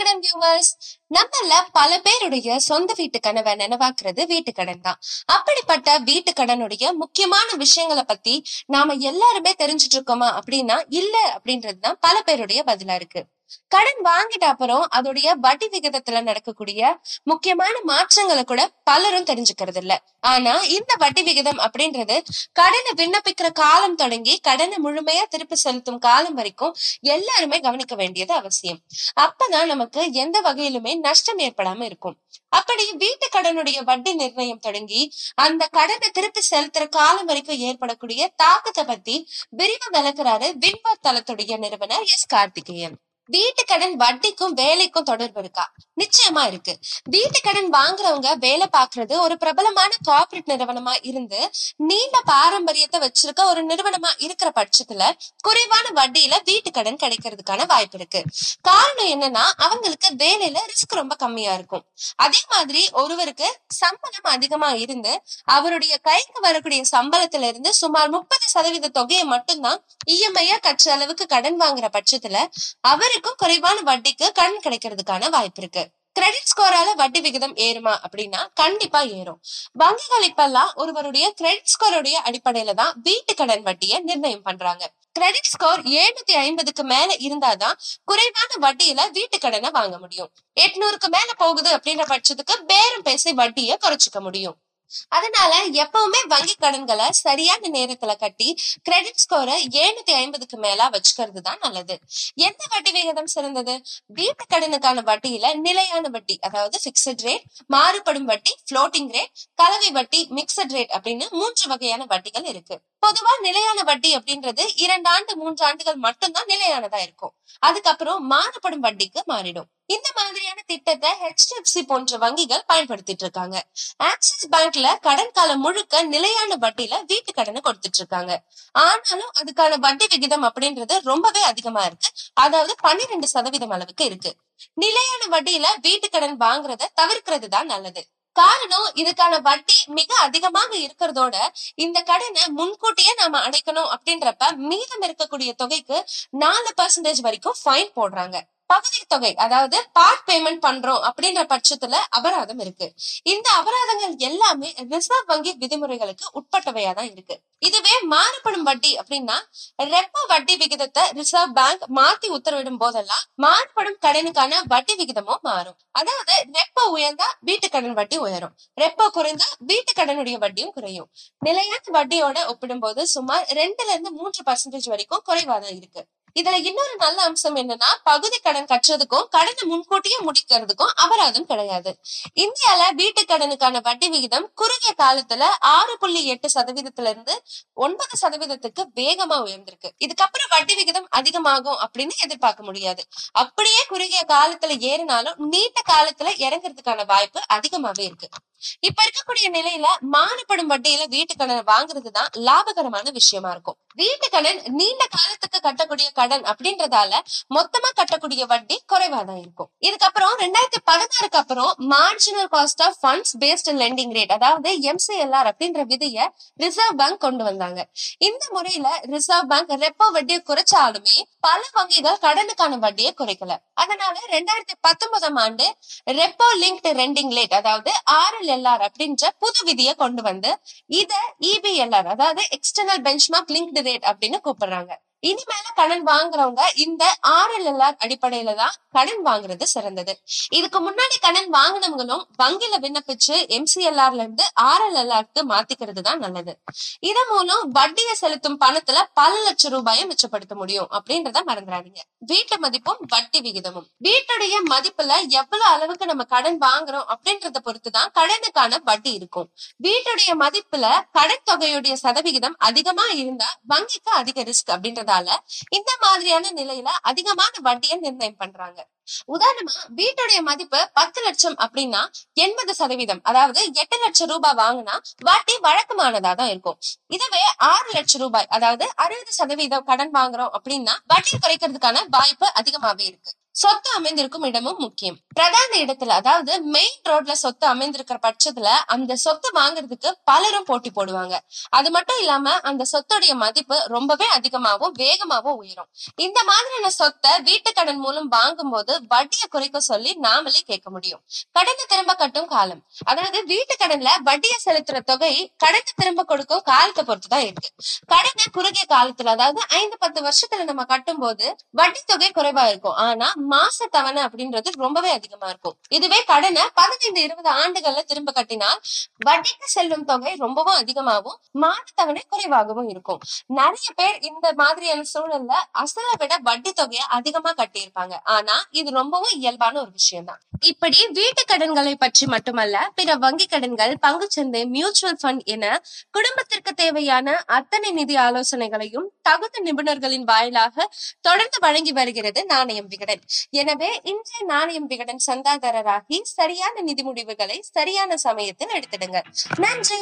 கிடையாது விகடன் வியூவர்ஸ் நம்மள பல பேருடைய சொந்த வீட்டு கனவை நினைவாக்குறது வீட்டு கடன் தான். அப்படிப்பட்ட வீட்டு கடனுடைய முக்கியமான விஷயங்களை பத்தி நாம எல்லாருமே தெரிஞ்சுட்டு இருக்கோமா அப்படின்னா இல்ல அப்படின்றதுதான் பல பேருடைய பதிலா இருக்கு. கடன் வாங்கிட்ட அப்புறம் அதோடைய வட்டி விகிதத்துல நடக்கக்கூடிய முக்கியமான மாற்றங்களை கூட பலரும் தெரிஞ்சுக்கிறது இல்ல. ஆனா இந்த வட்டி விகிதம் அப்படின்றது கடனை விண்ணப்பிக்கிற காலம் தொடங்கி கடனை முழுமையா திருப்பி செலுத்தும் காலம் வரைக்கும் எல்லாருமே கவனிக்க வேண்டியது அவசியம். அப்பதான் நமக்கு எந்த வகையிலுமே நஷ்டம் ஏற்படாம இருக்கும். அப்படி வீட்டு கடனுடைய வட்டி நிர்ணயம் தொடங்கி அந்த கடனை திருப்பி செலுத்துற காலம் வரைக்கும் ஏற்படக்கூடிய தாக்கத்தை பத்தி விரிவா விளக்குறாரு வின்வர் தளத்துடைய நிறுவனர் எஸ் கார்த்திகேயன். வீட்டு கடன் வட்டிக்கும் வேலைக்கும் தொடர்பு இருக்கா? நிச்சயமா இருக்கு. வீட்டு கடன் வாங்குறவங்க வேலை பாக்குறது ஒரு பிரபலமான கார்பரேட் நிறுவனமா இருந்து நீண்ட பாரம்பரியத்தை வச்சிருக்க ஒரு நிறுவனமா இருக்கிற பட்சத்துல குறைவான வட்டியில வீட்டு கடன் கிடைக்கிறதுக்கான வாய்ப்பு இருக்கு. காரணம் என்னன்னா அவங்களுக்கு வேலையில ரிஸ்க் ரொம்ப கம்மியா இருக்கும். அதே மாதிரி ஒருவருக்கு சம்பளம் அதிகமா இருந்து அவருடைய கைக்கு வரக்கூடிய சம்பளத்துல இருந்து சுமார் முப்பது சதவீத தொகையை மட்டும்தான் இஎம்ஐயா கற்ற அளவுக்கு கடன் வாங்குற பட்சத்துல அவருக்கு அவருக்கும் குறைவான வட்டிக்கு கடன் கிடைக்கிறதுக்கான வாய்ப்பு இருக்கு. கிரெடிட் ஸ்கோரால வட்டி விகிதம் ஏறுமா அப்படின்னா கண்டிப்பா ஏறும். வங்கிகள் இப்பெல்லாம் ஒருவருடைய கிரெடிட் ஸ்கோருடைய அடிப்படையில தான் வீட்டு கடன் வட்டியை நிர்ணயம் பண்றாங்க. கிரெடிட் ஸ்கோர் எழுநூத்தி ஐம்பதுக்கு மேல இருந்தாதான் குறைவான வட்டியில வீட்டு கடனை வாங்க முடியும். எட்நூறுக்கு மேல போகுது அப்படின்ற பட்சத்துக்கு பேரம் பேசி வட்டியை குறைச்சிக்க முடியும். அதனால எப்பவுமே வங்கி கடன்களை சரியான நேரத்துல கட்டி கிரெடிட் ஸ்கோரை எழுநூத்தி ஐம்பதுக்கு மேல வச்சுக்கிறது தான் நல்லது. எந்த வட்டி விகிதம் சிறந்தது? வீட்டு கடனுக்கான வட்டியில நிலையான வட்டி அதாவது பிக்சட் ரேட் மாறுபடும் வட்டி ஃப்ளோட்டிங் ரேட் கலவை வட்டி மிக்சட் ரேட் அப்படின்னு மூன்று வகையான வட்டிகள் இருக்கு. பொதுவா நிலையான வட்டி அப்படின்றது இரண்டு ஆண்டு மூன்று ஆண்டுகள் மட்டும்தான் நிலையானதா இருக்கும். அதுக்கப்புறம் மாறுபடும் வட்டிக்கு மாறிடும். இந்த மாதிரியான திட்டத்தை ஹெச்டிஎஃப்சி போன்ற வங்கிகள் பயன்படுத்திட்டு இருக்காங்க. ஆக்சிஸ் பேங்க்ல கடன் காலம் முழுக்க நிலையான வட்டியில வீட்டு கடனை கொடுத்துட்டு இருக்காங்க. ஆனாலும் அதுக்கான வட்டி விகிதம் அப்படின்றது ரொம்பவே அதிகமா இருக்கு. அதாவது பன்னிரெண்டு சதவீதம் அளவுக்கு இருக்கு. நிலையான வட்டியில வீட்டு கடன் வாங்குறத தவிர்க்கிறது தான் நல்லது. காரணம் இதுக்கான வட்டி மிக அதிகமாக இருக்கிறதோட இந்த கடனை முன்கூட்டியே நாம அடைக்கணும் அப்படின்றப்ப மீதம் இருக்கக்கூடிய தொகைக்கு நாலு பர்சன்டேஜ் வரைக்கும் ஃபைன் போடுறாங்க. பகுதி தொகை அதாவது பார்ட் பேமெண்ட் பண்றோம் அப்படின்ற பட்சத்துல அபராதம் இருக்கு. இந்த அபராதங்கள் எல்லாமே ரிசர்வ் வங்கி விதிமுறைகளுக்கு உட்பட்டவையா தான் இருக்கு. இதுவே மாறுபடும் வட்டி அப்படின்னா ரெப்போ வட்டி விகிதத்தை ரிசர்வ் பேங்க் மாத்தி உத்தரவிடும் போதெல்லாம் மாறுபடும் கடனுக்கான வட்டி விகிதமும் மாறும். அதாவது ரெப்போ உயர்ந்தா வீட்டு கடன் வட்டி உயரும். ரெப்போ குறைந்தா வீட்டு கடனுடைய வட்டியும் குறையும். நிலையான வட்டியோட ஒப்பிடும்போது சுமார் ரெண்டுல இருந்து மூன்று பர்சன்டேஜ் வரைக்கும் குறைவாதான் இருக்கு. இதுல இன்னொரு நல்ல அம்சம் என்னன்னா பகுதி கடன் கட்டுறதுக்கும் கடனை முன்கூட்டியே முடிக்கிறதுக்கும் அபராதம் கிடையாது. இந்தியால வீட்டு கடனுக்கான வட்டி விகிதம் குறுகிய காலத்துல ஆறு புள்ளி எட்டு சதவீதத்துல இருந்து ஒன்பது சதவீதத்துக்கு வேகமா உயர்ந்திருக்கு. இதுக்கப்புறம் வட்டி விகிதம் அதிகமாகும் அப்படின்னு எதிர்பார்க்க முடியாது. அப்படியே குறுகிய காலத்துல ஏறினாலும் நீண்ட காலத்துல இறங்குறதுக்கான வாய்ப்பு அதிகமாவே இருக்கு. இப்ப இருக்கக்கூடிய நிலையில மாறுபடும் வட்டியில வீட்டு வாங்குறது தான் லாபகரமான விஷயமா இருக்கும். வீட்டு கடன் நீண்ட காலத்துக்கு கட்டக்கூடிய கடன் அப்படின்றதால மொத்தமா கட்டக்கூடிய வட்டி குறைவா தான் இருக்கும். இதுக்கப்புறம் ரெண்டாயிரத்தி பதினாறுக்கு அப்புறம் marginal cost of funds based lending rate அதாவது எம்சிஎல்ஆர் அப்படின்ற விதிய ரிசர்வ் பேங்க் கொண்டு வந்தாங்க. இந்த முறையில ரிசர்வ் பேங்க் ரெப்போ வட்டியை குறைச்சாலுமே பல வங்கிகள் கடனுக்கான வட்டியை குறைக்கல. அதனால ரெண்டாயிரத்தி பத்தொன்பதாம் ஆண்டு ரெப்போ லிங்க்டு ரெண்டிங் ரேட் அதாவது ஆறு இபிஎல்ஆர் அப்படின்ற புது விதியை கொண்டு வந்து இத இபிஎல்ஆர் அதாவது எக்ஸ்டர்னல் பெஞ்ச்மார்க் லிங்க்டு ரேட் அப்படின்னு கூப்பிடுறாங்க. இனிமேல கடன் வாங்குறவங்க இந்த ஆர்எல்எல்ஆர் அடிப்படையில தான் கடன் வாங்குறது சிறந்தது. இதுக்கு முன்னாடி கடன் வாங்கினவங்களும் வங்கியில விண்ணப்பிச்சு எம்சிஎல்ஆர்ல இருந்து ஆர்எல்எல்ஆர்க்கு மாத்திக்கிறது தான் நல்லது. இதன் மூலம் வட்டியை செலுத்தும் பணத்துல பல லட்சம் ரூபாயை மிச்சப்படுத்த முடியும் அப்படின்றத மறந்துடாதீங்க. வீட்டு மதிப்பும் வட்டி விகிதமும். வீட்டுடைய மதிப்புல எவ்வளவு அளவுக்கு நம்ம கடன் வாங்குறோம் அப்படின்றத பொறுத்து தான் கடனுக்கான வட்டி இருக்கும். வீட்டுடைய மதிப்புல கடன் தொகையுடைய சதவிகிதம் அதிகமா இருந்தா வங்கிக்கு அதிக ரிஸ்க் அப்படின்றதால இந்த மாதிரியான நிலையில அதிகமான வட்டியை நிர்ணயம் பண்றாங்க. உதாரணமா வீட்டுடைய மதிப்பு பத்து லட்சம் அப்படின்னா எண்பது சதவீதம். அதாவது எட்டு லட்சம் ரூபாய் வாங்கினா வட்டி வழக்கமானதா தான் இருக்கும். இதுவே ஆறு லட்சம் ரூபாய் அதாவது அறுபது சதவீதம் கடன் வாங்குறோம் அப்படின்னா வட்டி குறைக்கிறதுக்கான வாய்ப்பு அதிகமாவே இருக்கு. சொத்து அமைந்திருக்கும் இடமும் முக்கியம். பிரதான இடத்துல அதாவது மெயின் ரோட்ல சொத்து அமைந்திருக்கிற பட்சத்துல அந்த சொத்து வாங்குறதுக்கு பலரும் போட்டி போடுவாங்க. அது மட்டும் இல்லாம அந்த சொத்துடைய மதிப்பு ரொம்பவே அதிகமாகவும் வேகமாகவும் உயரும். இந்த மாதிரியான சொத்தை வீட்டு கடன் மூலம் வாங்கும் போது வட்டியை குறைக்க சொல்லி நாமளே கேட்க முடியும். கடனை திரும்ப கட்டும் காலம். அதாவது வீட்டு கடன்ல வட்டியை செலுத்துற தொகை கடனை திரும்ப கொடுக்கும் காலத்தை பொறுத்து தான் இருக்கு. கடனை குறுகிய காலத்துல அதாவது ஐந்து பத்து வருஷத்துல நம்ம கட்டும் போது வட்டி தொகை குறைவா இருக்கும். ஆனா மாச தவணை அப்படின்றது ரொம்பவே அதிகமா இருக்கும். இதுவே கடனை பதினைந்து இருபது ஆண்டுகள்ல திரும்ப கட்டினால் வட்டிக்கு செல்லும் தொகை ரொம்பவும் அதிகமாகவும் மாத தவணை குறைவாகவும் இருக்கும். நிறைய பேர் இந்த மாதிரியான சூழல்ல அசலை விட வட்டி தொகையை அதிகமா கட்டியிருப்பாங்க. ஆனா இது ரொம்பவும் இயல்பான ஒரு விஷயம் தான் இப்படி வீட்டு கடன்களை பற்றி மட்டுமல்ல பிற வங்கி கடன்கள் பங்குச்சந்தை மியூச்சுவல் ஃபண்ட் என குடும்பத்திற்கு தேவையான அத்தனை நிதி ஆலோசனைகளையும் தகுந்த நிபுணர்களின் வாயிலாக தொடர்ந்து வழங்கி வருகிறது நாணயம் விகடன். எனவே இன்றைய நாணயம் விகடன் சந்தாதாரராகி சரியான நிதி முடிவுகளை சரியான சமயத்தில் எடுத்திடுங்க நன்றி!